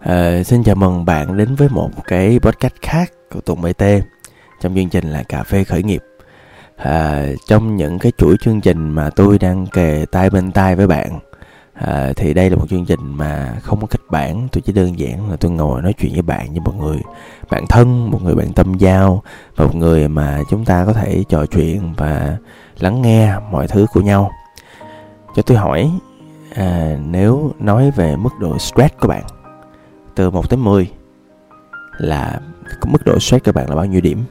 À, xin chào mừng bạn đến với một cái podcast khác của Tùng BT trong chương trình là Cà phê khởi nghiệp. À, trong những cái chuỗi chương trình mà tôi đang kề tay bên tay với bạn à, thì đây là một chương trình mà không có kịch bản tôi chỉ đơn giản là tôi ngồi nói chuyện với bạn như một người bạn thân một người bạn tâm giao một người mà chúng ta có thể trò chuyện và lắng nghe mọi thứ của nhau cho tôi hỏi à, nếu nói về mức độ stress của bạn từ 1 tới 10 là mức độ stress của bạn là bao nhiêu điểm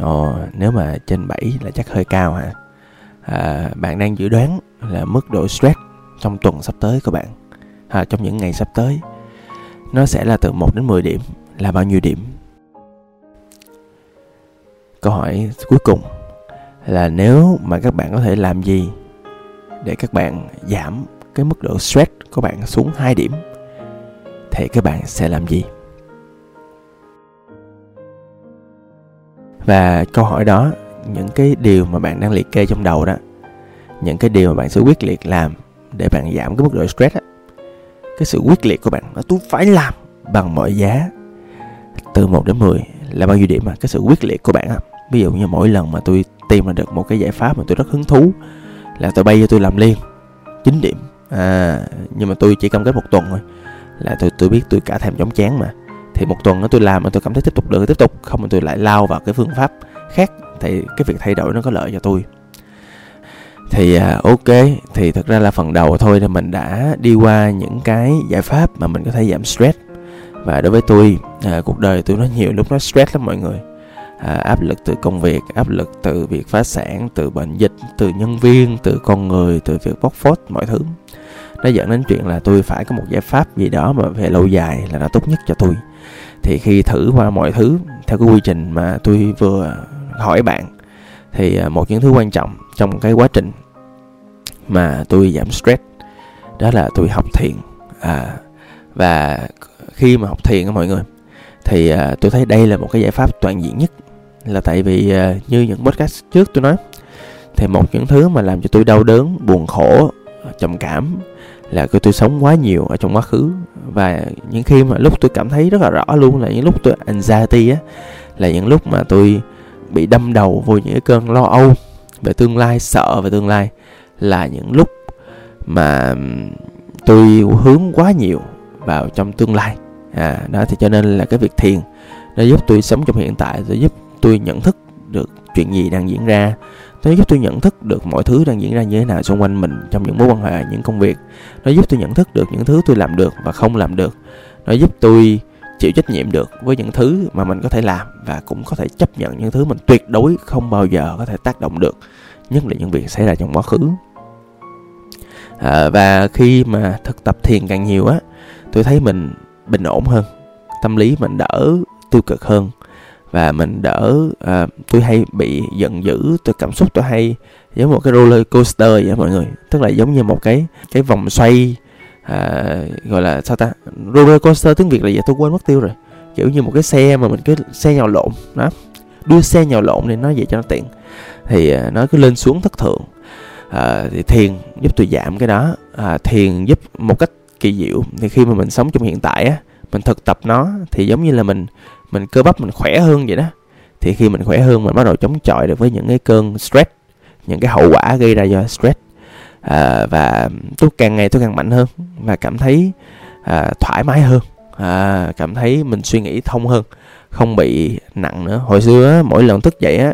Ồ, nếu mà trên 7 là chắc hơi cao hả? À, bạn đang dự đoán là mức độ stress trong tuần sắp tới của bạn à, trong những ngày sắp tới nó sẽ là từ 1 đến 10 điểm là bao nhiêu điểm? Câu hỏi cuối cùng là nếu mà các bạn có thể làm gì để các bạn giảm cái mức độ stress của bạn xuống 2 điểm thì các bạn sẽ làm gì? Và câu hỏi đó, những cái điều mà bạn đang liệt kê trong đầu đó, những cái điều mà bạn sẽ quyết liệt làm để bạn giảm cái mức độ stress á, cái sự quyết liệt của bạn là tôi phải làm bằng mọi giá từ 1 đến 10 là bao nhiêu điểm mà cái sự quyết liệt của bạn á ví dụ như mỗi lần mà tôi tìm ra được một cái giải pháp mà tôi rất hứng thú là tôi bay cho tôi làm liền 9 điểm à nhưng mà tôi chỉ cam kết một tuần thôi. Là tôi tôi biết tôi cả thèm chóng chán mà. Thì một tuần đó tôi làm mà tôi cảm thấy tiếp tục được tiếp tục. Không thì tôi lại lao vào cái phương pháp khác thì cái việc thay đổi nó có lợi cho tôi. Thì à, ok. Thì thực ra là phần đầu thôi thì mình đã đi qua những cái giải pháp mà mình có thể giảm stress. Và đối với tôi à, cuộc đời tôi nó nhiều lúc nó stress lắm mọi người à, áp lực từ công việc áp lực từ việc phá sản từ bệnh dịch từ nhân viên từ con người từ việc bóc phốt mọi thứ. Nó dẫn đến chuyện là tôi phải có một giải pháp gì đó mà về lâu dài là nó tốt nhất cho tôi. Thì khi thử qua mọi thứ theo cái quy trình mà tôi vừa hỏi bạn thì à, một những thứ quan trọng trong cái quá trình mà tôi giảm stress đó là tôi học thiền. À, và khi mà học thiền á mọi người thì à, tôi thấy đây là một cái giải pháp toàn diện nhất là tại vì uh, như những podcast trước tôi nói thì một những thứ mà làm cho tôi đau đớn buồn khổ ờ, trầm cảm là cái tôi sống quá nhiều ở trong quá khứ. Và những khi mà lúc tôi cảm thấy rất là rõ luôn là những lúc tôi anxiety á là những lúc mà tôi bị đâm đầu vô những cái cơn lo âu về tương lai sợ về tương lai là những lúc mà tôi hướng quá nhiều vào trong tương lai. À đó thì cho nên là cái việc thiền nó giúp tôi sống trong hiện tại nó giúp tôi nhận thức được chuyện gì đang diễn ra. Nó giúp tôi nhận thức được mọi thứ đang diễn ra như thế nào xung quanh mình trong những mối quan hệ những công việc. Nó giúp tôi nhận thức được những thứ tôi làm được và không làm được. Nó giúp tôi chịu trách nhiệm được với những thứ mà mình có thể làm và cũng có thể chấp nhận những thứ mình tuyệt đối không bao giờ có thể tác động được nhất là những việc xảy ra trong quá khứ. À, và khi mà thực tập thiền càng nhiều á tôi thấy mình bình ổn hơn tâm lý mình đỡ tiêu cực hơn và mình đỡ à, tôi hay bị giận dữ tôi cảm xúc tôi hay giống một cái roller coaster vậy mọi người. Tức là giống như một cái cái vòng xoay à, gọi là sao ta? Roller coaster tiếng việt là gì? Tôi quên mất tiêu rồi. Kiểu như một cái xe mà mình cứ xe nhào lộn đó. Đưa xe nhào lộn thì nó vậy cho nó tiện. Thì à, nó cứ lên xuống thất thường. À, thì thiền giúp tôi giảm cái đó. À, thiền giúp một cách kỳ diệu. Thì khi mà mình sống trong hiện tại á mình thực tập nó thì giống như là mình mình cơ bắp mình khỏe hơn vậy đó. Thì khi mình khỏe hơn mình bắt đầu chống chọi được với những cái cơn stress những cái hậu quả gây ra do stress. À, và tôi càng ngày tôi càng mạnh hơn và cảm thấy à, thoải mái hơn. À, cảm thấy mình suy nghĩ thông hơn không bị nặng nữa. Hồi xưa á, mỗi lần thức dậy á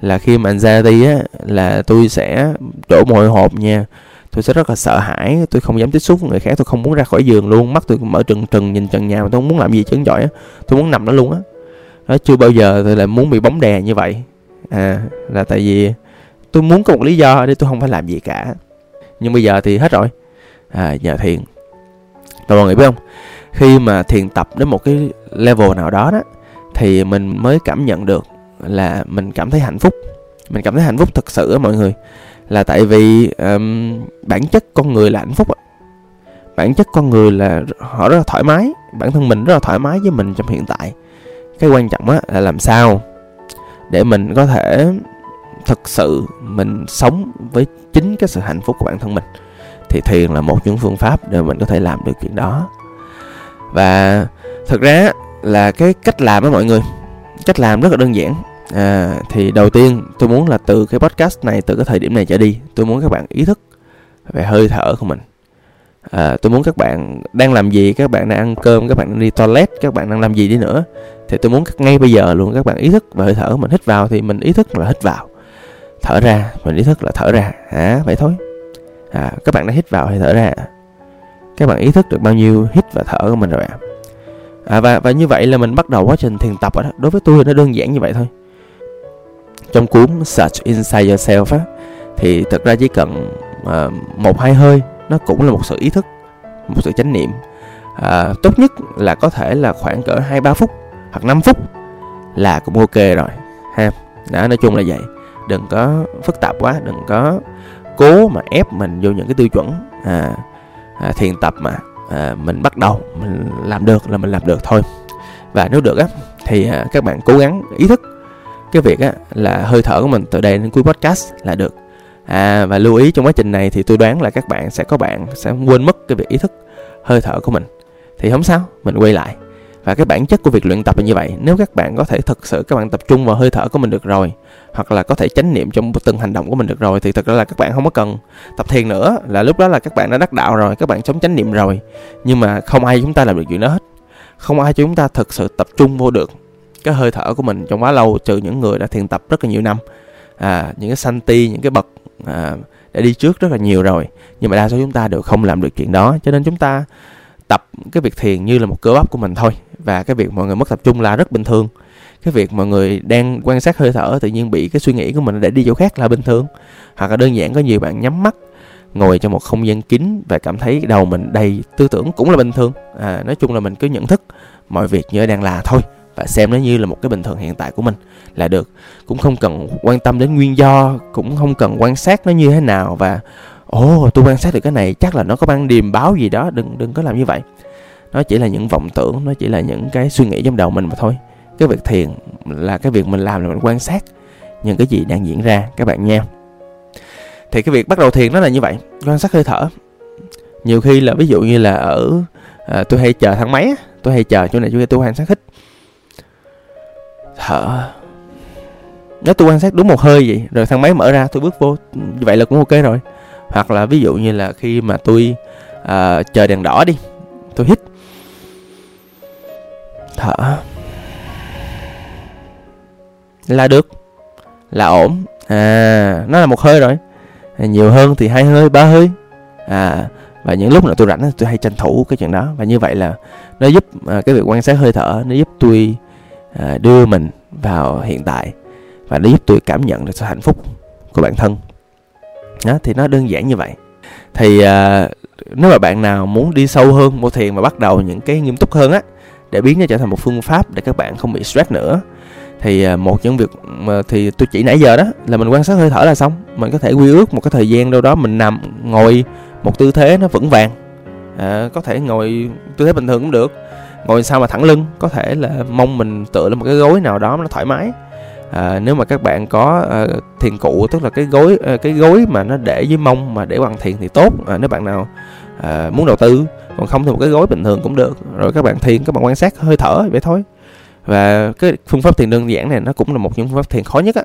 là khi mà anxiety á là tôi sẽ đổ mồ hộp nha tôi sẽ rất là sợ hãi. Tôi không dám tiếp xúc với người khác. Tôi không muốn ra khỏi giường luôn. Mắt tôi mở trừng trừng, nhìn trần nhà mà tôi không muốn làm gì, chấn giỏi á. Tôi muốn nằm đó luôn á. Đó, chưa bao giờ tôi lại muốn bị bóng đè như vậy. À là tại vì tôi muốn có một lý do để tôi không phải làm gì cả. Nhưng bây giờ thì hết rồi. À nhờ thiền. Và mọi người biết không? Khi mà thiền tập đến một cái level nào đó đó, thì mình mới cảm nhận được là mình cảm thấy hạnh phúc. Mình cảm thấy hạnh phúc thật sự á mọi người là tại vì um, bản chất con người là hạnh phúc bản chất con người là họ rất là thoải mái bản thân mình rất là thoải mái với mình trong hiện tại. Cái quan trọng á là làm sao để mình có thể thực sự mình sống với chính cái sự hạnh phúc của bản thân mình. Thì thiền là một những phương pháp để mình có thể làm được chuyện đó. Và thực ra là cái cách làm đó mọi người cách làm rất là đơn giản à, thì đầu tiên tôi muốn là từ cái podcast này từ cái thời điểm này trở đi tôi muốn các bạn ý thức về hơi thở của mình. À, tôi muốn các bạn đang làm gì các bạn đang ăn cơm các bạn đang đi toilet các bạn đang làm gì đi nữa thì tôi muốn ngay bây giờ luôn các bạn ý thức về hơi thở mình hít vào thì mình ý thức là hít vào. Thở ra mình ý thức là thở ra. À vậy thôi. À các bạn đã hít vào hay thở ra. Các bạn ý thức được bao nhiêu hít và thở của mình rồi ạ? À? và và như vậy là mình bắt đầu quá trình thiền tập rồi đó. Đối với tôi nó đơn giản như vậy thôi trong cuốn Search Inside Yourself á thì thật ra chỉ cần à, một hai hơi nó cũng là một sự ý thức một sự chánh niệm. À, tốt nhất là có thể là khoảng cỡ hai ba phút hoặc 5 phút là cũng ok rồi ha. Đó nói chung là vậy. Đừng có phức tạp quá đừng có cố mà ép mình vô những cái tiêu chuẩn à, à, thiền tập mà à, mình bắt đầu mình làm được là mình làm được thôi. Và nếu được á thì à, các bạn cố gắng ý thức cái việc á, là hơi thở của mình từ đây đến cuối podcast là được. À và lưu ý trong quá trình này thì tôi đoán là các bạn sẽ có bạn sẽ quên mất cái việc ý thức, hơi thở của mình. Thì không sao, mình quay lại. Và cái bản chất của việc luyện tập là như vậy, nếu các bạn có thể thực sự các bạn tập trung vào hơi thở của mình được rồi, hoặc là có thể chánh niệm trong từng hành động của mình được rồi, thì thật ra là các bạn không có cần tập thiền nữa, là lúc đó là các bạn đã đắc đạo rồi, các bạn sống chánh niệm rồi. Nhưng mà không ai chúng ta làm được chuyện đó hết. Không ai chúng ta thực sự tập trung vô được cái hơi thở của mình trong quá lâu trừ những người đã thiền tập rất là nhiều năm. À, những cái sanh ti những cái bậc à, đã đi trước rất là nhiều rồi. Nhưng mà đa số chúng ta đều không làm được chuyện đó. Cho nên chúng ta tập cái việc thiền như là một cơ bắp của mình thôi. Và cái việc mọi người mất tập trung là rất bình thường. Cái việc mọi người đang quan sát hơi thở tự nhiên bị cái suy nghĩ của mình để đi chỗ khác là bình thường. Hoặc là đơn giản có nhiều bạn nhắm mắt ngồi trong một không gian kín và cảm thấy đầu mình đầy tư tưởng cũng là bình thường. À, nói chung là mình cứ nhận thức mọi việc như đang là thôi và xem nó như là một cái bình thường hiện tại của mình là được. Cũng không cần quan tâm đến nguyên do cũng không cần quan sát nó như thế nào và ồ oh, tôi quan sát được cái này chắc là nó có ban điềm báo gì đó đừng đừng có làm như vậy. Nó chỉ là những vọng tưởng nó chỉ là những cái suy nghĩ trong đầu mình mà thôi. Cái việc thiền là cái việc mình làm là mình quan sát những cái gì đang diễn ra các bạn nha. Thì cái việc bắt đầu thiền nó là như vậy quan sát hơi thở. Nhiều khi là ví dụ như là ở à, tôi hay chờ thang máy tôi hay chờ chỗ này chỗ kia tôi quan sát hít thở. Nếu tôi quan sát đúng một hơi vậy rồi thang máy mở ra tôi bước vô như vậy là cũng ok rồi. Hoặc là ví dụ như là khi mà tôi uh, chờ đèn đỏ đi tôi hít. Thở. Là được. Là ổn. À nó là một hơi rồi. À, nhiều hơn thì hai hơi ba hơi. À và những lúc nào tôi rảnh tôi hay tranh thủ cái chuyện đó. Và như vậy là nó giúp à, cái việc quan sát hơi thở nó giúp tôi À, đưa mình vào hiện tại và nó giúp tôi cảm nhận được sự hạnh phúc của bản thân. Đó thì nó đơn giản như vậy. Thì à, nếu mà bạn nào muốn đi sâu hơn mô thiền và bắt đầu những cái nghiêm túc hơn á để biến nó trở thành một phương pháp để các bạn không bị stress nữa thì à, một những việc mà thì tôi chỉ nãy giờ đó là mình quan sát hơi thở là xong. Mình có thể quy ước một cái thời gian đâu đó mình nằm ngồi một tư thế nó vững vàng. À, có thể ngồi tư thế bình thường cũng được ngồi sao mà thẳng lưng có thể là mông mình tựa lên một cái gối nào đó nó thoải mái. À, nếu mà các bạn có à, thiền cụ tức là cái gối à, cái gối mà nó để dưới mông mà để bằng thiền thì tốt. À, nếu bạn nào à, muốn đầu tư còn không thì một cái gối bình thường cũng được. Rồi các bạn thiền các bạn quan sát hơi thở vậy thôi. Và cái phương pháp thiền đơn giản này nó cũng là một những phương pháp thiền khó nhất á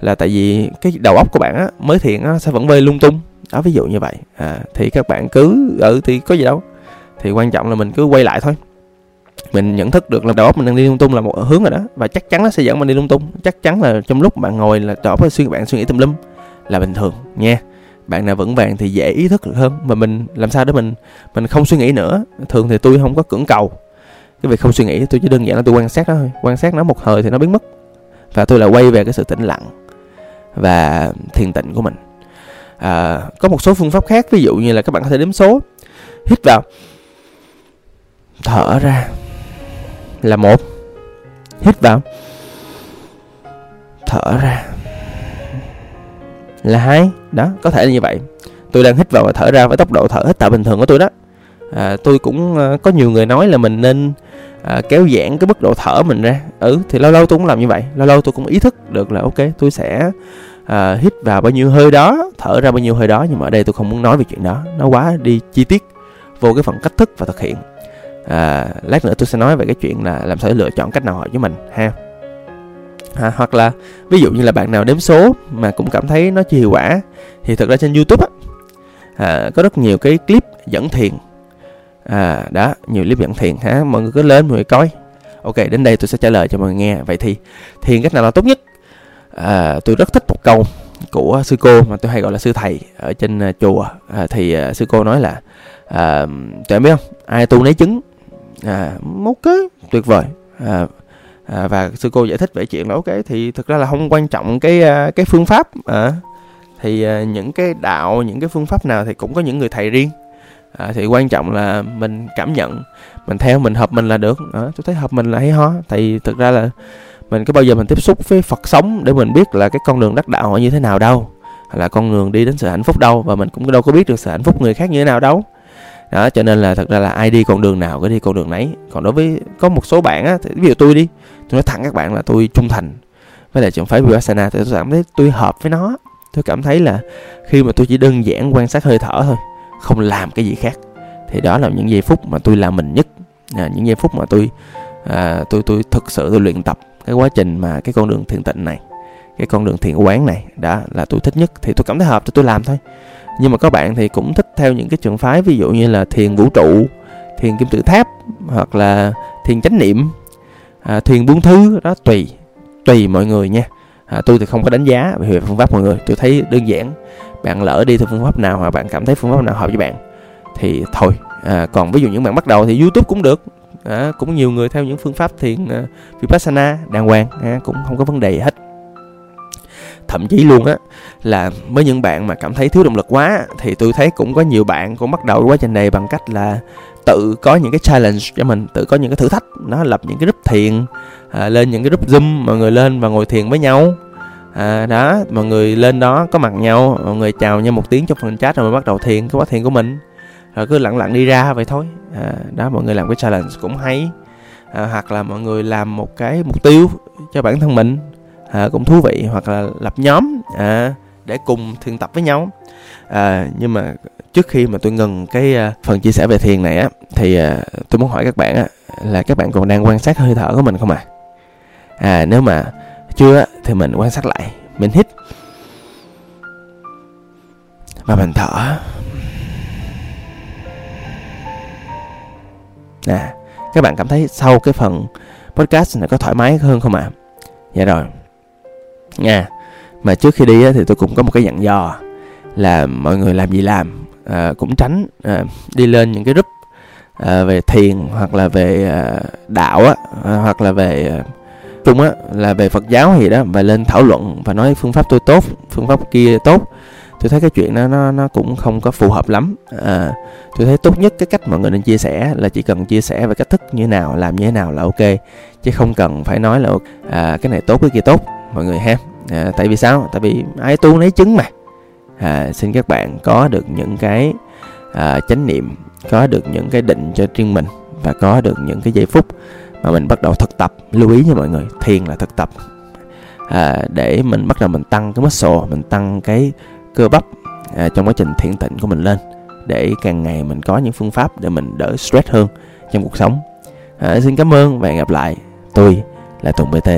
là tại vì cái đầu óc của bạn á mới thiền á sẽ vẫn bơi lung tung. Đó ví dụ như vậy. À, thì các bạn cứ ừ thì có gì đâu. Thì quan trọng là mình cứ quay lại thôi mình nhận thức được là đầu óc mình đang đi lung tung là một hướng rồi đó. Và chắc chắn nó sẽ dẫn mình đi lung tung. Chắc chắn là trong lúc bạn ngồi là đầu óc suy bạn suy nghĩ tùm lum là bình thường nha. Bạn nào vững vàng thì dễ ý thức được hơn. Mà mình làm sao để mình mình không suy nghĩ nữa? Thường thì tôi không có cưỡng cầu. Cái việc không suy nghĩ tôi chỉ đơn giản là tôi quan sát nó thôi. Quan sát nó một thời thì nó biến mất. Và tôi là quay về cái sự tĩnh lặng và thiền tịnh của mình. À, có một số phương pháp khác ví dụ như là các bạn có thể đếm số. Hít vào. Thở ra là một. Hít vào. Thở ra. Là hai. Đó có thể là như vậy. Tôi đang hít vào và thở ra với tốc độ thở hít thở bình thường của tôi đó. À, tôi cũng ờ, có nhiều người nói là mình nên à, kéo giãn cái mức độ thở mình ra. Ừ thì lâu lâu tôi cũng làm như vậy. Lâu lâu tôi cũng ý thức được là ok tôi sẽ à, hít vào bao nhiêu hơi đó thở ra bao nhiêu hơi đó nhưng mà ở đây tôi không muốn nói về chuyện đó. Nó quá đi chi tiết vô cái phần cách thức và thực hiện à, lát nữa tôi sẽ nói về cái chuyện là làm sao để lựa chọn cách nào hợp với mình ha. À, hoặc là ví dụ như là bạn nào đếm số mà cũng cảm thấy nó chưa hiệu quả thì thực ra trên youtube á à, có rất nhiều cái clip dẫn thiền. À đó nhiều clip dẫn thiền ha. Mọi người cứ lên mọi người coi. Ok đến đây tôi sẽ trả lời cho mọi người nghe. Vậy thì thiền cách nào là tốt nhất? À, tôi rất thích một câu của sư cô mà tôi hay gọi là sư thầy ở trên à, chùa. À, thì à, sư cô nói là à, tụi em biết không? Ai tu lấy chứng à, ok tuyệt vời. À, à, và sư cô giải thích về chuyện là ok thì thực ra là không quan trọng cái à, cái phương pháp à, thì à, những cái đạo những cái phương pháp nào thì cũng có những người thầy riêng. À, thì quan trọng là mình cảm nhận mình theo mình hợp mình là được. À, tôi thấy hợp mình là hay ho. Thì thực ra là mình có bao giờ mình tiếp xúc với Phật sống để mình biết là cái con đường đắc đạo họ như thế nào đâu là con đường đi đến sự hạnh phúc đâu và mình cũng đâu có biết được sự hạnh phúc người khác như thế nào đâu đó cho nên là thật ra là ai đi con đường nào cứ đi con đường nấy. Còn đối với có một số bạn á thì ví dụ tôi đi tôi nói thẳng các bạn là tôi trung thành. Với lại trường phái vipassana thì tôi cảm thấy tôi hợp với nó. Tôi cảm thấy là khi mà tôi chỉ đơn giản quan sát hơi thở thôi không làm cái gì khác. Thì đó là những giây phút mà tôi làm mình nhất. À, những giây phút mà tôi à, tôi tôi thực sự tôi luyện tập cái quá trình mà cái con đường thiền tịnh này cái con đường thiền quán này đó là tôi thích nhất. Thì tôi cảm thấy hợp thì tôi làm thôi nhưng mà các bạn thì cũng thích theo những cái trường phái ví dụ như là thiền vũ trụ thiền kim tự tháp hoặc là thiền chánh niệm. À, thiền buông thư đó tùy tùy mọi người nha. À, tôi thì không có đánh giá về phương pháp mọi người tôi thấy đơn giản. Bạn lỡ đi theo phương pháp nào hoặc bạn cảm thấy phương pháp nào hợp với bạn thì thôi. À, còn ví dụ những bạn bắt đầu thì youtube cũng được. À, cũng nhiều người theo những phương pháp thiền uh, vipassana đàng hoàng à, cũng không có vấn đề gì hết thậm chí luôn á là với những bạn mà cảm thấy thiếu động lực quá thì tôi thấy cũng có nhiều bạn cũng bắt đầu quá trình này bằng cách là tự có những cái challenge cho mình tự có những cái thử thách. Nó lập những cái group thiền à, lên những cái group zoom mọi người lên và ngồi thiền với nhau. À, đó mọi người lên đó có mặt nhau mọi người chào nhau một tiếng trong phần chat rồi mới bắt đầu thiền cái quá thiền của mình. Rồi cứ lặng lặng đi ra vậy thôi. À, đó mọi người làm cái challenge cũng hay. À, hoặc là mọi người làm một cái mục tiêu cho bản thân mình à, cũng thú vị hoặc là lập nhóm à, để cùng thiền tập với nhau. À, nhưng mà trước khi mà tôi ngừng cái à, phần chia sẻ về thiền này á thì à, tôi muốn hỏi các bạn á là các bạn còn đang quan sát hơi thở của mình không à à nếu mà chưa thì mình quan sát lại mình hít. Và mình thở. Nè các bạn cảm thấy sau cái phần podcast này có thoải mái hơn không ạ? À? dạ rồi nha. Mà trước khi đi thì tôi cũng có một cái dặn dò là mọi người làm gì làm. À, cũng tránh à, đi lên những cái group à, về thiền hoặc là về à, đạo á à, hoặc là về à, chung á là về Phật giáo gì đó và lên thảo luận và nói phương pháp tôi tốt phương pháp kia tốt. Tôi thấy cái chuyện đó nó nó cũng không có phù hợp lắm. À, tôi thấy tốt nhất cái cách mọi người nên chia sẻ là chỉ cần chia sẻ về cách thức như thế nào làm như thế nào là ok chứ không cần phải nói là à, cái này tốt cái kia tốt mọi người ha. À, tại vì sao? Tại vì ai tu lấy chứng mà. À, xin các bạn có được những cái à, chánh niệm có được những cái định cho riêng mình và có được những cái giây phút mà mình bắt đầu thực tập. Lưu ý nha mọi người thiền là thực tập. À, để mình bắt đầu mình tăng cái muscle mình tăng cái cơ bắp à, trong quá trình thiền tịnh của mình lên. Để càng ngày mình có những phương pháp để mình đỡ stress hơn trong cuộc sống. À, xin cảm ơn và hẹn gặp lại. Tôi là tùng bt